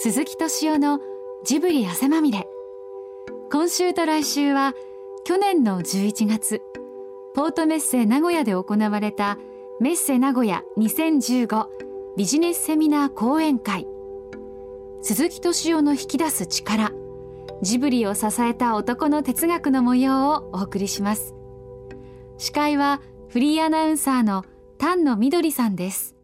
鈴木敏夫のジブリ汗まみれ。今週と来週は去年の11月ポートメッセ名古屋で行われたメッセ名古屋2015ビジネスセミナー講演会。鈴木敏夫の引き出す力ジブリを支えた男の哲学の模様をお送りします。司会はフリーアナウンサーの丹野みどりさんです。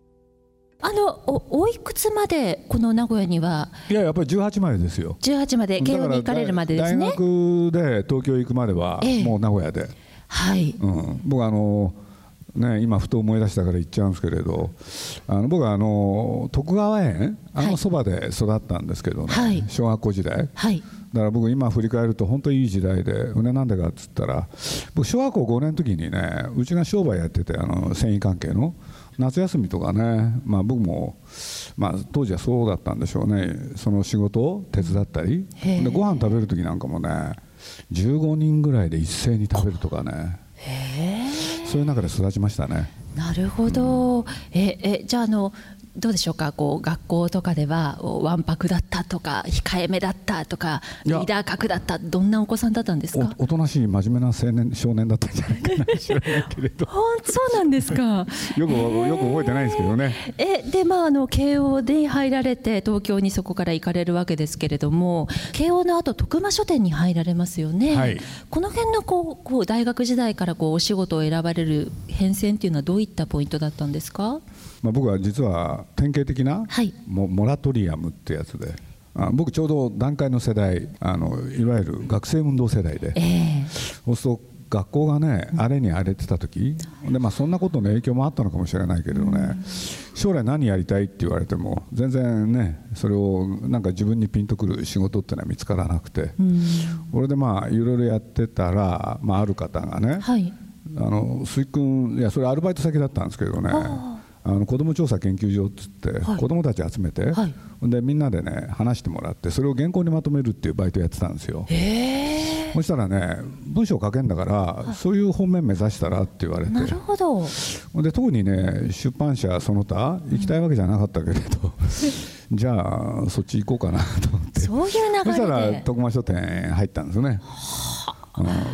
あのおおいくつまでこの名古屋には？いややっぱり18までですよ。18まで？慶応に行かれるまでですね。大学で東京行くまではええ。もう名古屋で、はい。うん、僕あのね今ふと思い出したから言っちゃうんですけれどあの僕はあの徳川園あはい。のそばで育ったんですけどね、はい。小学校時代。はい。だから僕今振り返ると本当にいい時代でねなんでかっつったら僕小学校5年の時にねうちが商売やっててあの繊維関係の夏休みとかね、まあ、僕も、まあ、当時はそうだったんでしょうね。その仕事を手伝ったり。でご飯食べる時なんかもね15人ぐらいで一斉に食べるとかね。そういう中で育ちましたね。なるほど、ええじゃああのどうでしょうかこう学校とかではおわんぱくだったとか控えめだったとかリーダー格だったどんなお子さんだったんですか？おおとなしい真面目な青年少年だったんじゃないかな知らないけれど本当そうなんですか？よくよく覚えてないんですけどね。えでまああの慶応で入られて東京にそこから行かれるわけですけれども慶応の後徳間書店に入られますよね、はい。この辺のこうこう大学時代からこうお仕事を選ばれる変遷っていうのはどういったポイントだったんですか？まあ、僕は実は典型的なはい。モモラトリアムってやつで。あ僕ちょうど団塊の世代あのいわゆる学生運動世代で。ええ。そうすると学校がね荒れに荒れてた時で、まあ、そんなことの影響もあったのかもしれないけれどね将来何やりたいって言われても全然ねそれをなんか自分にピンとくる仕事ってのは見つからなくて。これでまあいろいろやってたら、まあ、ある方がねはい。あの水君いやそれアルバイト先だったんですけどねああの子ども調査研究所っつって、はい。子どもたち集めて、はい。でみんなでね話してもらってそれを原稿にまとめるっていうバイトやってたんですよ。え。そしたらね文章書けんだから、そういう方面目指したらって言われて。なるほど。で特にね出版社その他行きたいわけじゃなかったけれど、じゃあそっち行こうかなと思って。そういうそしたら流れで徳間書店入ったんですよね、うん、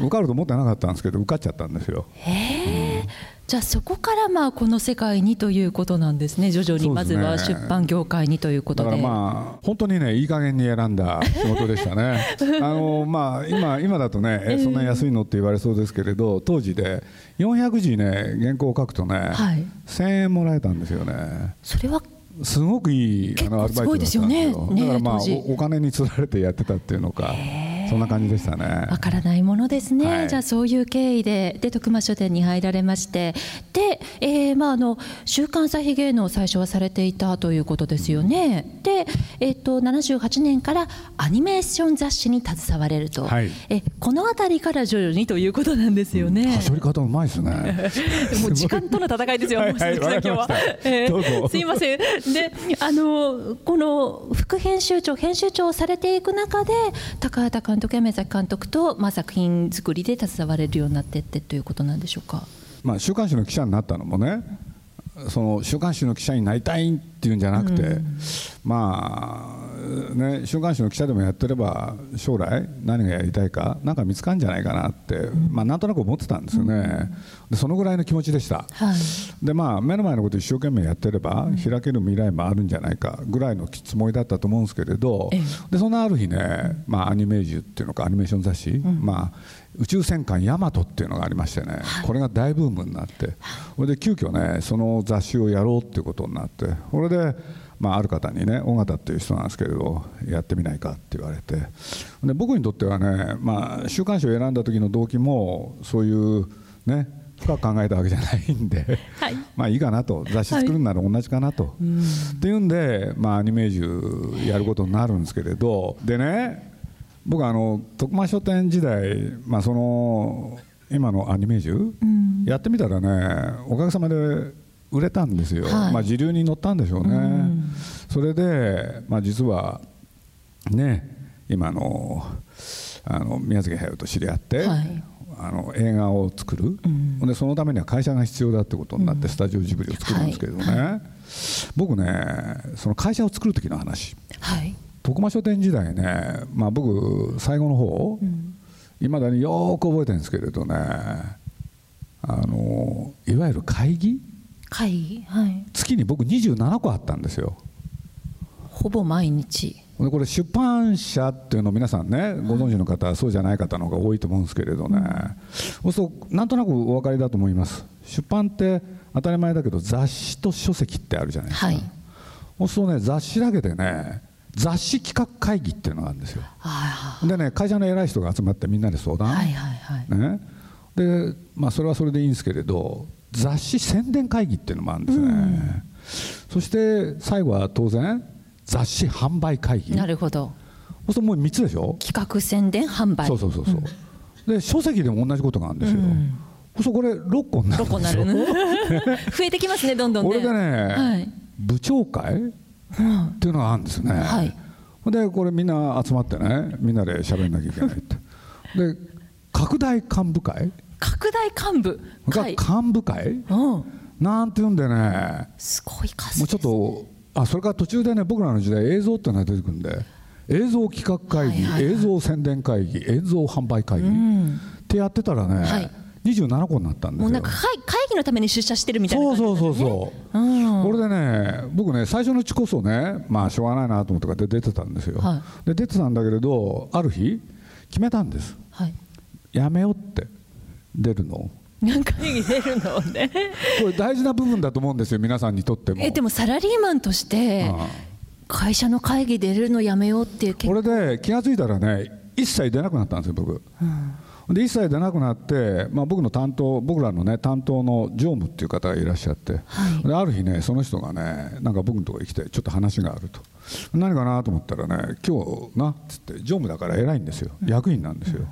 受かると思ってなかったんですけど受かっちゃったんですよ。へえ。じゃあそこからまあこの世界にということなんですね。徐々にまずは出版業界にということで。だからまあ本当にねいい加減に選んだ仕事でしたね。あのまあ今今だとねえそんな安いのって言われそうですけれど当時で400字ね原稿を書くとね、はい。1000円もらえたんですよね。それはすごくいいあのアルバイトだったんですよ。すごいですよねねだからまあお金につられてやってたっていうのかそんな感じでしたね。わからないものですね、はい。じゃあそういう経緯でで徳間書店に入られまして。で、えーまあ、あの週刊朝日芸能を最初はされていたということですよね。で、えっと78年からアニメーション雑誌に携われると、はい。えこの辺りから徐々にということなんですよね。はしょり方うまいですね。もう時間との戦いですよ、はいはい今日は。えーすいません。で、あのこの副編集長、編集長をされていく中で、高畑監督や宮崎監督とまあ作品作りで携われるようになってってということなんでしょうか？まあ、週刊誌の記者になったのもねその週刊誌の記者になりたいっていうんじゃなくて、まあね週刊誌の記者でもやってれば将来何がやりたいかなんか見つかるんじゃないかなって、まあ、なんとなく思ってたんですよね、でそのぐらいの気持ちでした、はい。でまあ目の前のことを一生懸命やってれば開ける未来もあるんじゃないかぐらいのつもりだったと思うんですけれどええ。でそんなある日ね、まあ、アニメージュっていうのかアニメーション雑誌、まあ、宇宙戦艦ヤマトっていうのがありましてね、これが大ブームになって。それで急遽ねその雑誌をやろうっていうことになって。それで、まあ、ある方にね尾形っていう人なんですけれどやってみないかって言われて。で僕にとってはね、まあ、週刊誌を選んだ時の動機もそういうね深く考えたわけじゃないんで、はい。まあいいかなと。雑誌作るなら同じかなと、っていうんで、まあ、アニメージュやることになるんですけれど。でね僕あの徳間書店時代、まあ、その今のアニメージュ、やってみたらねおかげさまで売れたんですよ、はい。まあ、時流に乗ったんでしょうね、それで、まあ、実はね今のあの宮崎駿と知り合って、はい。あの映画を作る、でそのためには会社が必要だってことになって、スタジオジブリを作るんですけれどね、僕ねその会社を作る時の話。はい。徳間書店時代ね、まあ、僕最後の方いま、だによく覚えてるんですけれどねあのいわゆる会議？会議？はい。月に僕27個あったんですよほぼ毎日。でこれ出版社っていうのを皆さんねご存知の方はそうじゃない方の方が多いと思うんですけれどね、そうするとなんとなくお分かりだと思います。出版って当たり前だけど雑誌と書籍ってあるじゃないですか、はい。そうするとね雑誌だけでね雑誌企画会議っていうのがあるんですよ。あでね会社の偉い人が集まってみんなで相談、あはいはいはい。ね、でまあそれはそれでいいんですけれど雑誌宣伝会議っていうのもあるんですね、そして最後は当然雑誌販売会議。なるほど。そうするともう3つでしょ、企画宣伝販売。そうそうそうそう、で書籍でも同じことがあるんですよ、そうするとこれ6個になるどんです 増えてきますねどんどんね。これでね、はい。部長会っていうのがあるんですね、はい。でこれみんな集まってねみんなで喋んなきゃいけないって。で拡大幹部会？拡大幹部が会幹部会？うん。なんていうんでね。すごい数もうちょっとあそれから途中でね僕らの時代映像っていうのが出てくるんで映像企画会議、映像宣伝会議映像販売会議、うん。ってやってたらね、はい。27個になったんですよ。もうなんか会会議のために出社してるみたいなそう感じそうそうそう、う。ん。これでね僕ね最初のうちこそねまあしょうがないなと思って出てたんですよ、はで出てたんだけれどある日決めたんです。はい。やめようって。出るのをなんか会議出るのね。これ大事な部分だと思うんですよ皆さんにとっても。えでもサラリーマンとして会社の会議出るのやめようっていう結これで気が付いたらね一切出なくなったんですよ僕、で一切出なくなって、まあ、僕の担当僕らのね担当の常務っていう方がいらっしゃって、はい。である日ねその人がねなんか僕のところに来てちょっと話があると。何かなと思ったらね今日なっつって常務だから偉いんですよ。役員なんですよ、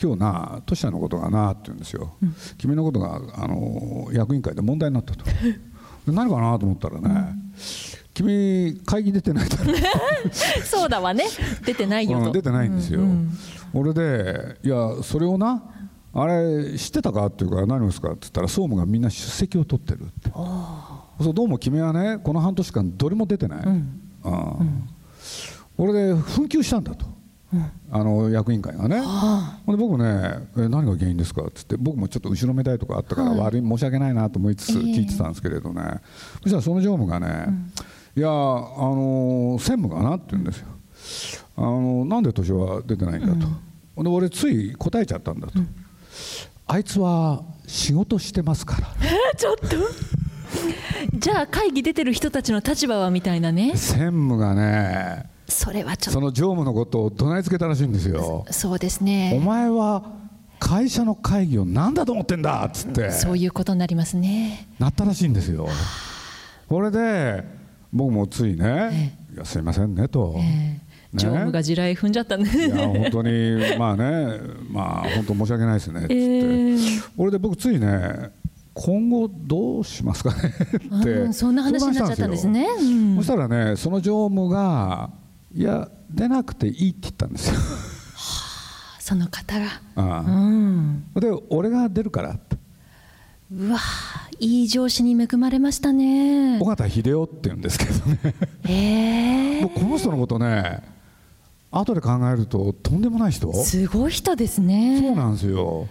今日なトシちゃんのことがなって言うんですよ、君のことがあの役員会で問題になったと。で何かなと思ったらね、君会議出てないだろ。そうだわね。出てないよと。うん出てないんですよ、俺でいやそれをなあれ知ってたかっていうから何をですかって言ったら総務がみんな出席を取ってるって。そうどうも君はねこの半年間どれも出てない、うん。俺で紛糾したんだと、あの役員会がね、で僕ねえ何が原因ですか？ってって僕もちょっと後ろめたいとかあったから悪い申し訳ないなと思いつつ聞いてたんですけれどね、そしたらその常務がね、いやあの専務がなって言うんですよ。あのなんで年は出てないんだと、で俺つい答えちゃったんだと、あいつは仕事してますからちょっと。じゃあ会議出てる人たちの立場はみたいなね。専務がねそれはちょっその常務のことを怒鳴りつけたらしいんですよ。とそうですおね前は会社の会議を何だと思ってんだっつって。そういうことになりますね。なったらしいんですよ。これで僕もついね「いやすいませんね」と。ね。常務が地雷踏んじゃったね。いや本当にまあねまあ本当申し訳ないですねっつって、えー俺で僕ついね今後どうしますかねってうんそんな話になっちゃったんですね。うん。そしたらねその常務がいや出なくていいって言ったんですよ。その方が。ああ。うん。で俺が出るから。ってうわいい上司に恵まれましたね。尾形秀夫って言うんですけどね。え。もうこの人のことね後で考えるととんでもない人。ー、すごい人ですね。そうなんですよ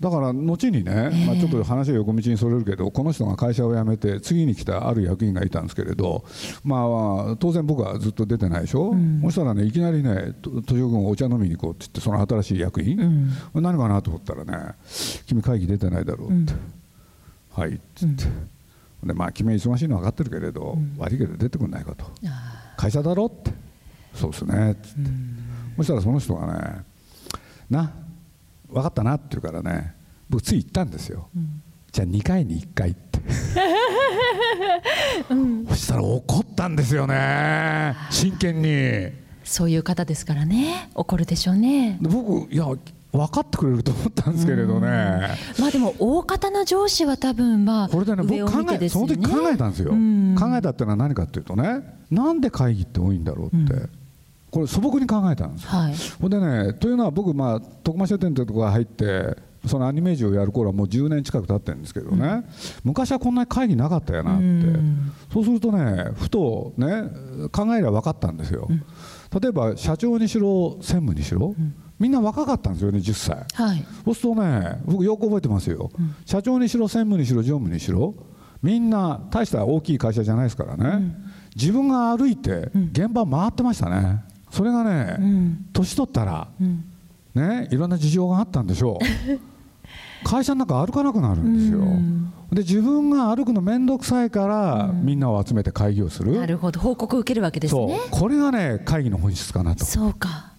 だから後にね、まあ、ちょっと話が横道にそれるけどこの人が会社を辞めて次に来たある役員がいたんですけれど、まあ、当然僕はずっと出てないでしょ、そしたらねいきなりねと豊君お茶飲みに行こうって言ってその新しい役員、何かなと思ったらね「君会議出てないだろう」って「はい」っつって、でまあ君は忙しいのは分かってるけれど、悪いけど出てくんないかと。会社だろって。そうですねっつって、そしたらその人がねな分かったなって言うからね僕つい言ったんですよ、じゃあ2回に1回って、そしたら怒ったんですよね。真剣に。でそういう方ですからね。怒るでしょうね。僕いや分かってくれると思ったんですけれどね、まあでも大方の上司は多分まあこれでね僕考え、その時考えたんですよ、うん。考えたっていうのは何かっていうとねなんで会議って多いんだろうって、これ素朴に考えたんですよ、はい。ほんでねというのは僕、まあ、徳間書店というところが入ってそのアニメージュをやる頃はもう10年近く経ってるんですけどね、昔はこんなに会議なかったよなって、そうするとねふとね考えれば分かったんですよ、例えば社長にしろ専務にしろ、みんな若かったんですよね10歳。はい。そうするとね僕よく覚えてますよ、社長にしろ専務にしろ常務にしろみんな大した大きい会社じゃないですからね、自分が歩いて現場回ってましたねそれがね、年取ったら、ねいろんな事情があったんでしょう。会社の中歩かなくなるんですよ、で自分が歩くの面倒くさいから、みんなを集めて会議をする。なるほど。報告を受けるわけですね。これがね会議の本質かなと。そうか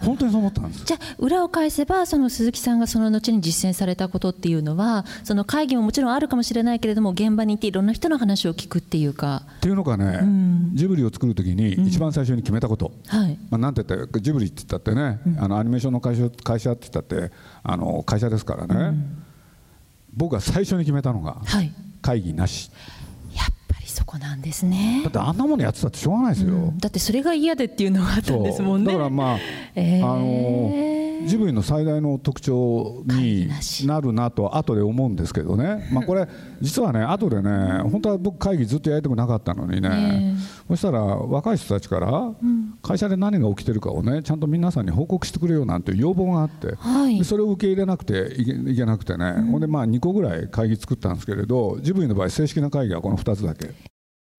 本当にそう思ったんです。じゃあ裏を返せばその鈴木さんがその後に実践されたことっていうのはその会議ももちろんあるかもしれないけれども現場に行っていろんな人の話を聞くっていうか。っていうのがね、ジブリを作るときに一番最初に決めたこと、はい。まあ、なんて言ったらジブリって言ったってね、あのアニメーションの会社会社って言ったってあの会社ですからね、僕が最初に決めたのがはい。会議なし。やっぱりそこなんですね。だってあんなものやってたってしょうがないですよ、だってそれが嫌でっていうのがあったんですもんね。だからまあ、えー。あのジブリの最大の特徴になるなと後で思うんですけどね、まあ、これ実はね後でね本当は僕会議ずっとやりたくなかったのにね、そしたら若い人たちから会社で何が起きてるかをねちゃんと皆さんに報告してくれよなんて要望があって、それを受け入れなくていけいけなくてね、ほんでまあ2個ぐらい会議作ったんですけれどジブリの場合正式な会議はこの2つだけ。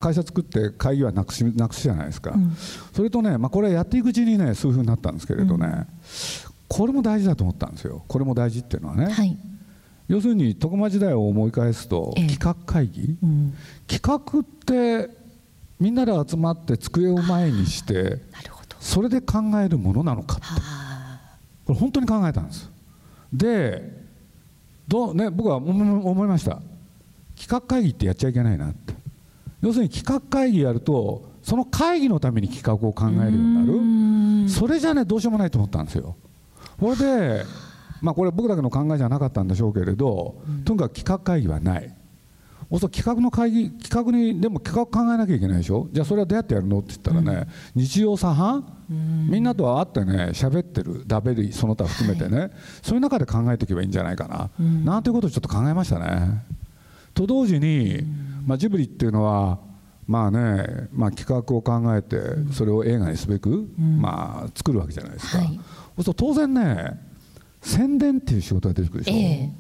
会社作って会議はなくしなくすじゃないですか、それとね、まあ、これやっていくうちにねそういうふうになったんですけれどね、これも大事だと思ったんですよ。これも大事っていうのはね、はい。要するに徳間時代を思い返すと、ええ。企画会議、うん。企画ってみんなで集まって机を前にしてそれで考えるものなのかって。あこれ本当に考えたんです。でどう、ね、僕は思いました。企画会議ってやっちゃいけないなって。要するに企画会議やるとその会議のために企画を考えるようになる。それじゃねどうしようもないと思ったんですよこれでまあこれ僕だけの考えじゃなかったんでしょうけれど、とにかく企画会議はない。そうすると企画の会議企画にでも企画考えなきゃいけないでしょ？じゃあそれはどうやってやるの？って言ったらね、日常茶飯？みんなと会ってね喋ってるダベリその他含めてね、そういう中で考えていけばいいんじゃないかな、なんていうことをちょっと考えましたね。と同時に、まあ、ジブリっていうのはまあね、まあ、企画を考えてそれを映画にすべく、まあ、作るわけじゃないですか、はいそうすると当然ね宣伝っていう仕事が出てくるでしょ、ええ。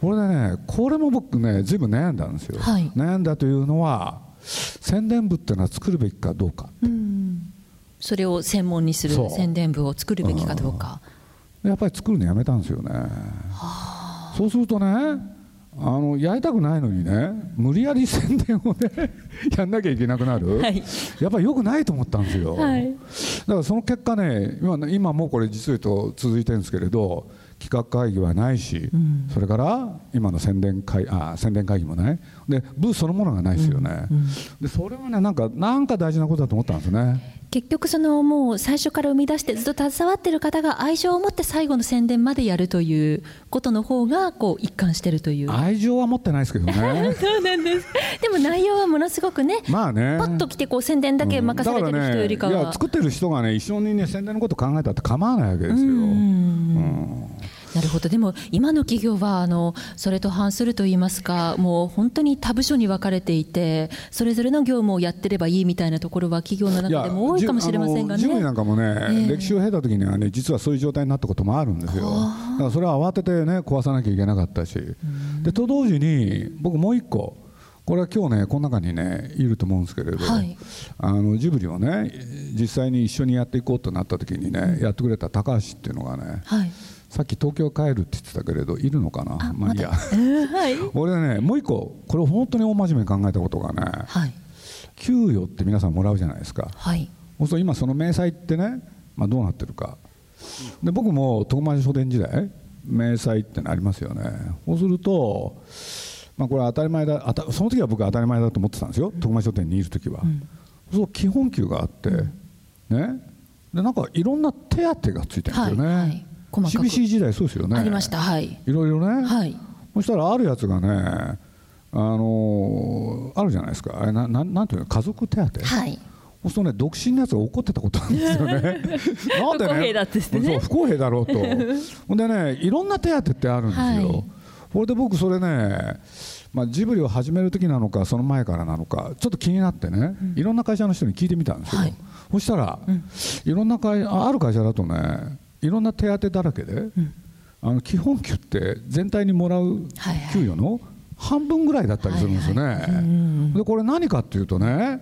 これでねこれも僕ねずいぶん悩んだんですよ、はい。悩んだというのは宣伝部っていうのは作るべきかどうか。それを専門にする宣伝部を作るべきかどうか。やっぱり作るのやめたんですよね。そうするとねあのやりたくないのにね無理やり宣伝をね やんなきゃいけなくなる、はい。やっぱり良くないと思ったんですよ、はい。だからその結果ね今ね今もうこれ実を言うと続いてるんですけれど企画会議はないし、それから今の宣伝会あ宣伝会議もないで部そのものがないですよね、でそれはねなんかなんか大事なことだと思ったんですね。結局そのもう最初から生み出してずっと携わってる方が愛情を持って最後の宣伝までやるということの方がこう一貫してるという。愛情は持ってないですけどね。そうなんです。でも内容はものすごくねまあね。パッと来てこう宣伝だけ任されてる人よりかは、だらね、いや作ってる人がね一緒にね宣伝のこと考えたって構わないわけですよ、なるほど。でも今の企業はあのそれと反すると言いますかもう本当に他部署に分かれていてそれぞれの業務をやってればいいみたいなところは企業の中でも多いかもしれませんがジブリなねんかもね、ええ。歴史を経た時にはね実はそういう状態になったこともあるんですよ。だからそれは慌ててね壊さなきゃいけなかったし、でと同時に僕もう一個これは今日ねこの中にねいると思うんですけれど、はい。あのジブリをね実際に一緒にやっていこうとなった時にね、やってくれた高橋っていうのがねはいさっき東京帰るって言ってたけれどいるのかな？まあいいや。はい。俺ねもう一個これ本当に大真面目に考えたことがねはい。給与って皆さんもらうじゃないですか。はい。そうすると今その明細ってね、まあ、どうなってるか。で僕も徳間書店時代明細ってのありますよね。そうすると、まあ、これは当たり前だあたその時は僕は当たり前だと思ってたんですよ。徳間書店にいる時は、そうすると基本給があって、ね。でなんかいろんな手当がついてるんですよね、はいはい細かく。CBC 時代そうですよね。ありました。はい。いろいろね、はい。そしたらあるやつがねあのーあるじゃないですか。あれななんなんていうの？家族手当？はい。そうするとね独身のやつが怒ってたことなんですよね。なんでね？不公平だって言ってね。そう不公平だろうと。ほんでねいろんな手当ってあるんですよ。はい。これで僕それね、まあ、ジブリを始める時なのかその前からなのかちょっと気になってね、いろんな会社の人に聞いてみたんですよ。はい。そしたら、いろんな会あある会社だとねいろんな手当だらけで、あの基本給って全体にもらうはいはい。給与の半分ぐらいだったりするんですよね。でこれ何かっていうとね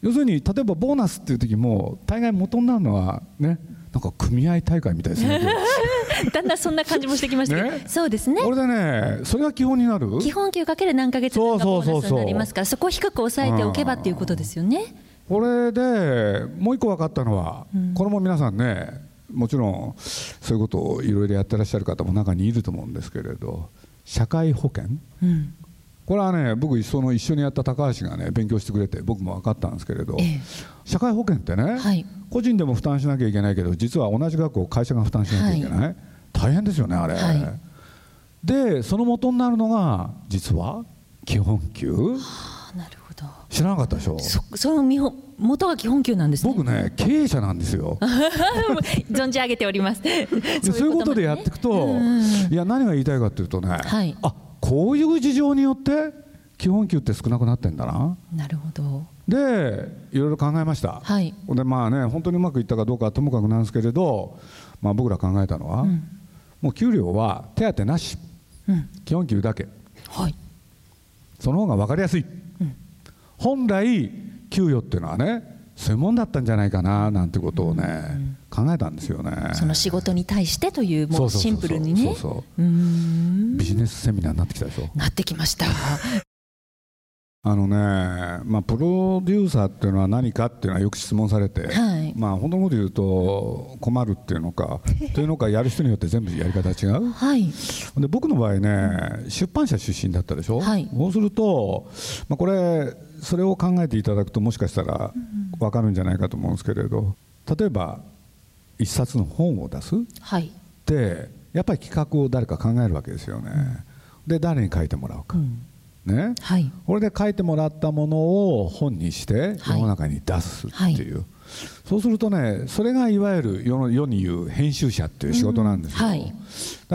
要するに例えばボーナスっていう時も大概元になるのはねなんか組合大会みたいですね。だんだんそんな感じもしてきましたけど、ね。そうですね。これでねそれが基本になる？基本給かける何ヶ月分がボーナスになりますからそこを低く抑えておけばうんっていうことですよね。これでもう一個分かったのは、これも皆さんねもちろんそういうことをいろいろやってらっしゃる方も中にいると思うんですけれど社会保険？うん。これはね僕その一緒にやった高橋がね勉強してくれて僕も分かったんですけれど、ええ。社会保険ってね、はい。個人でも負担しなきゃいけないけど実は同じ額を会社が負担しなきゃいけない、大変ですよねあれ、はい。でその元になるのが実は基本給。あ。なるほど知らなかったでしょ？そその見本元が基本給なんですね。僕ね経営者なんですよ。存じ上げております。でそういうことでやっていくと、いや何が言いたいかというとね、はい。あこういう事情によって基本給って少なくなってんだな。なるほど。でいろいろ考えました、はい。でまあね本当にうまくいったかどうかはともかくなんですけれど、まあ、僕ら考えたのは、もう給料は手当なし。うん。基本給だけ。はい。その方が分かりやすい、本来給与っていうのはねそういうもんだったんじゃないかななんてことをね、考えたんですよね。その仕事に対してというもそうシンプルにね。ビジネスセミナーになってきたでしょ。なってきました。あのね、まあ、プロデューサーっていうのは何かっていうのはよく質問されて、はい。まあ本当のこと言うと困るっていうのか というのかやる人によって全部やり方違う？はい。で僕の場合ね出版社出身だったでしょ、はい。そうすると、まあ、これそれを考えていただくともしかしたら分かるんじゃないかと思うんですけれど例えば一冊の本を出すっはい。てやっぱり企画を誰か考えるわけですよね、で誰に書いてもらうか、ね。はい。これで書いてもらったものを本にして世の中に出すっていう、そうするとねそれがいわゆる世の世に言う編集者っていう仕事なんですよ、うんはい。だか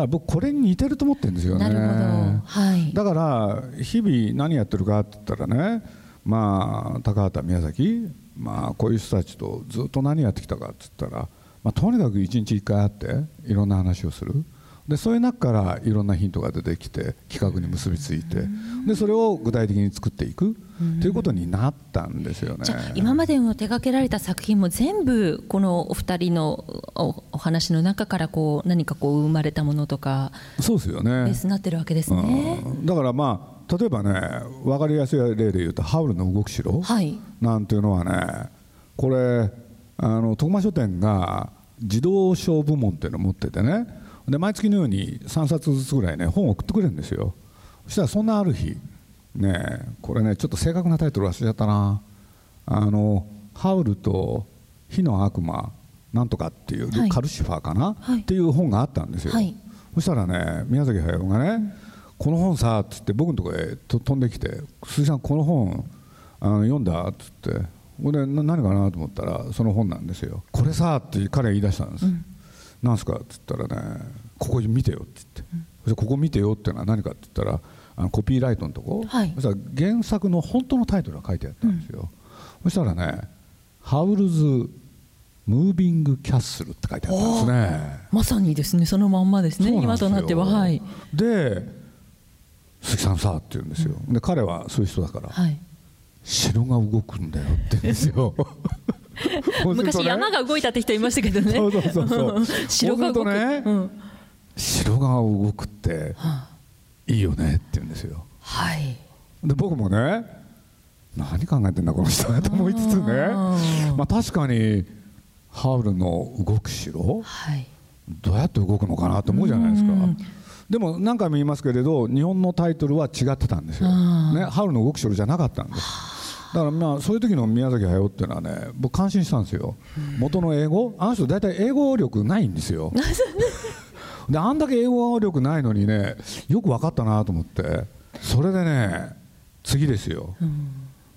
ら僕これに似てると思ってるんですよね。なるほど。はい。だから日々何やってるかって言ったらねまあ高畑宮崎まあこういう人たちとずっと何やってきたかって言ったら、まあ、とにかく一日一回会っていろんな話をする。でそういう中からいろんなヒントが出てきて企画に結びついてでそれを具体的に作っていくということになったんですよね。じゃあ今までの手掛けられた作品も全部このお二人のおお話の中からこう何かこう生まれたものとかそうですよベねースになってるわけですね。うん。だからまあ例えばね分かりやすい例で言うと「ハウルの動く城」はい。なんていうのはねこれあの徳間書店が児童書部門っていうのを持っててねで毎月のように3冊ずつぐらいね本を送ってくれるんですよ。そしたらそんなある日ねこれねちょっと正確なタイトル忘れちゃったな。あのハウルと火の悪魔なんとかっていう、はい。カルシファーかな、はい。っていう本があったんですよ、はい。そしたらね宮崎駿がね、この本さ」っつって僕のところへと飛んできて「鈴木さんこの本あの読んだ?」っつって。これな何かなと思ったらその本なんですよ「これさ」って彼が言い出したんです「なん。すか?」っつったらね「ここ見てよ」って。言って、そしてここ見てよっていうのは何かって言ったらあのコピーライトのとこ、はい。そしたら原作の本当のタイトルが書いてあったんですよ、そしたらね「ハウルズ・ムービング・キャッスル」って書いてあったんですね。まさにですね。そのまんまですね。今となっては。はい。で鈴木さんさって言うんですよ、で彼はそういう人だから、はい城が動くんだよって言うんですよ。昔山が動いたって人いましたけどね。そうそうそうそう。城が動く。ねうん。城が動くっていいよねって言うんですよ。はい。で僕もね何考えてんだこの人はと思いつつね。まあ確かにハウルの動く城はい。どうやって動くのかなと思うじゃないですかでも何回も言いますけれど日本のタイトルは違ってたんですよ、ね、ハウルの動く城じゃなかったんです。だからまあそういう時の宮崎駿っていうのはね僕感心したんですよ。元の英語あの人大体英語力ないんですよ。であんだけ英語力ないのにねよく分かったなと思って。それでね次ですよ、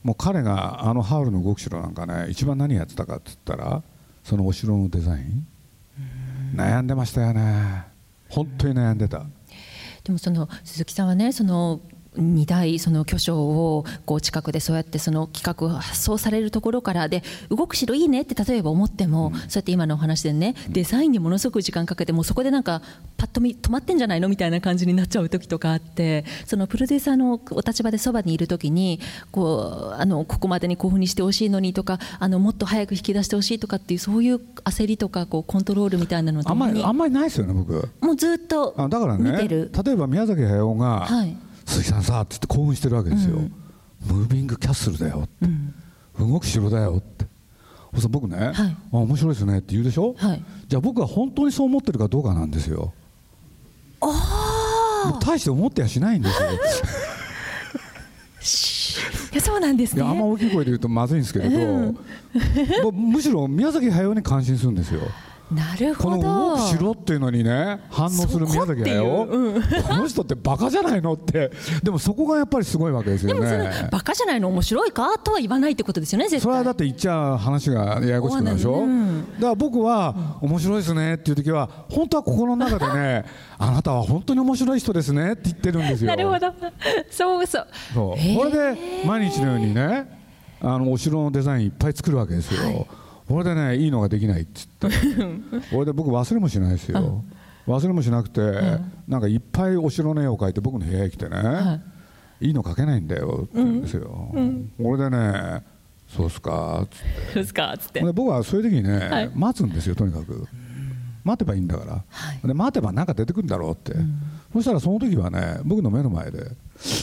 もう彼があのハウルの動く城なんかね一番何やってたかって言ったらそのお城のデザイン。悩んでましたよね本当に悩んでた。でもその鈴木さんはねその2大その巨匠をこう近くでそうやってその企画を発想されるところからで動く城いいねって例えば思っても、そうやって今のお話でねデザインにものすごく時間かけてもうそこでなんかパッと見止まってんじゃないのみたいな感じになっちゃう時とかあってそのプロデューサーのお立場でそばにいる時にこうあのここまでにこういうふうにしてほしいのにとかあのもっと早く引き出してほしいとかっていうそういう焦りとかこうコントロールみたいなのあんまりあんまりないですよね僕。もうずっとあだからね見てる、例えば宮崎駿が、はい鈴木さんさ」って言って興奮してるわけですよ、ムービングキャッスルだよって、動く城だよって。そし僕ね、はいあ面白いですねって言うでしょ、はい。じゃあ僕は本当にそう思ってるかどうかなんですよ。僕大して思ってやしないんですよ。いやそうなんですね。いやあんま大きい声で言うとまずいんですけれど、もうむしろ宮崎駿に感心するんですよなるこのほど。動く城っていうのにね反応する宮崎駿、この人ってバカじゃないのって。でもそこがやっぱりすごいわけですよでもそのねバカじゃないの面白いかとは言わないってことですよね絶対。それはだって言っちゃ話がややこしくなるでしょ、うんだから僕は面白いですねっていう時は本当は心の中でねあなたは本当に面白い人ですねって言ってるんですよ。なるほど。そうそう。そう。へーこれで毎日のようにねあのお城のデザインいっぱい作るわけですよ、これでねいいのができないって言って これで僕忘れもしないですよ。忘れもしなくて、なんかいっぱいお城の絵を描いて僕の部屋へ来てね、い、いの描けないんだよって言うんですよ、これでねそうっすかっつって。そうですかつって。で僕はそういう時にね、はい。待つんですよとにかく。待てばいいんだから、で待てば何か出てくるんだろうって、そしたらその時はね僕の目の前で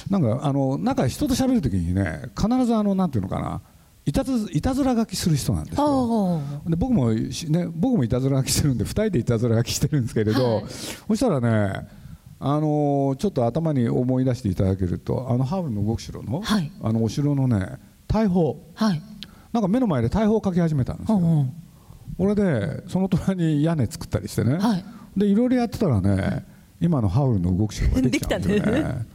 なんかあのなんか人と喋る時にね必ずあのなんていうのかないたずいたずら書きする人なんですよ。で僕もしね僕もいたずら書きしてるんで2人でいたずら書きしてるんですけれど、はい。そしたらねあのちょっと頭に思い出していただけるとあのハウルの動く城の、はい。あのお城のね大砲。はい。なんか目の前で大砲を描き始めたんですよ、うんうん。これでその隣に屋根作ったりしてね、はい。でいろいろやってたらね今のハウルの動く城ができたんですよでね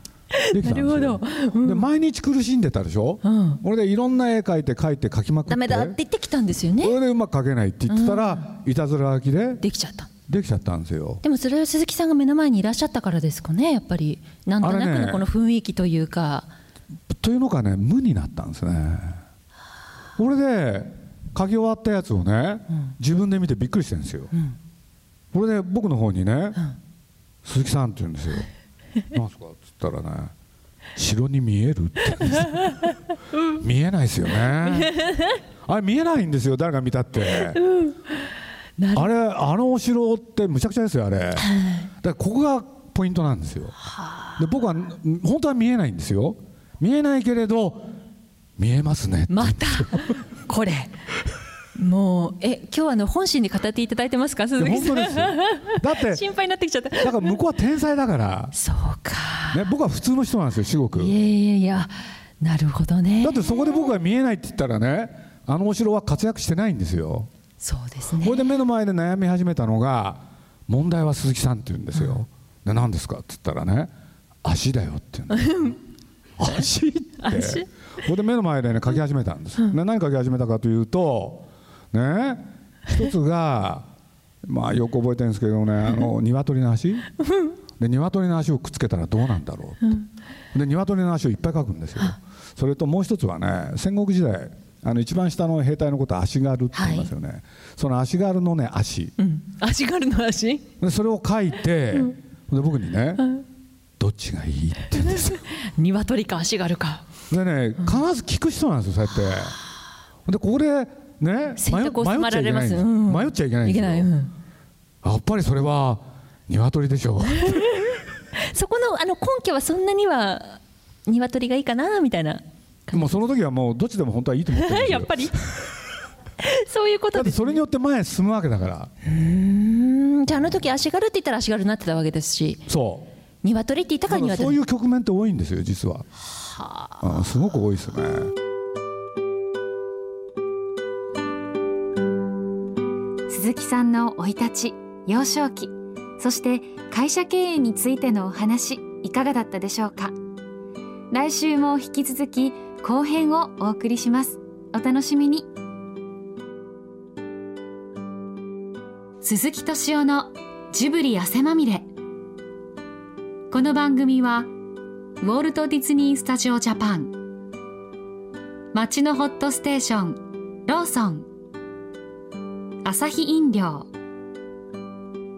できたなるほど。で毎日苦しんでたでしょ、うん。これでいろんな絵描いて描いて描きまくって。ダメだって言ってきたんですよね。これでうまく描けないって言ってたら、いたずら書きでできちゃった。できちゃったんですよ。でもそれは鈴木さんが目の前にいらっしゃったからですかねやっぱり。なんとなくのこの雰囲気というか、というのがね無になったんですね。これで書き終わったやつをね、自分で見てびっくりしてるんですよ、これで僕の方にね、鈴木さんって言うんですよ。なんすか？ったらね城に見えるって見えないですよね。あれ見えないんですよ誰が見たって、なる。あれあのお城ってむちゃくちゃですよあれ。だからここがポイントなんですよ。で僕はん本当は見えないんですよ。見えないけれど見えますねまたこれ。もうえ今日はあの本心に語っていただいてますか鈴木さん？本当ですよ。だって 心配になってきちゃった。だから向こうは天才だから、そうかね、僕は普通の人なんですよ至極。いやいやいやなるほどね。だってそこで僕が見えないって言ったらねあのお城は活躍してないんですよ。そうですね。これで目の前で悩み始めたのが問題は鈴木さんって言うんですよ、で何ですかって言ったらね足だよって言うんです 足って。足これで目の前でね書き始めたんです、で何書き始めたかというとね一つがまあよく覚えてるんですけどね あの鶏の足？で鶏の足をくっつけたらどうなんだろう。ってで鶏の足をいっぱい書くんですよ。それともう一つはね戦国時代あの一番下の兵隊のことは足軽って言いますよね、その足軽のね足。うん。足軽の足？でそれを書いて、で僕にね、どっちがいいって言うんですよ。鶏か足軽か。でね必ず聞く人なんですよそうやって。でここでね迷っちゃいけないんですうん。迷っちゃいけないんいですよ。けない。うんやっぱりそれは鶏でしょう。そこのあの根拠はそんなには鶏がいいかなみたいな。もうその時はもうどっちでも本当はいいと思ってるんですよ。やっぱり。そういうことですだってそれによって前へ進むわけだから。うーん。じゃああの時足軽って言ったら足軽になってたわけですし。そう。鶏って言ったからら鶏そういう局面って多いんですよ実は。あ。すごく多いですね。鈴木さんの生い立ち幼少期そして会社経営についてのお話いかがだったでしょうか？来週も引き続き後編をお送りします。お楽しみに。鈴木敏夫のジブリ汗まみれ。この番組はウォルト・ディズニー・スタジオ・ジャパン。街のホットステーションローソン。アサヒ飲料。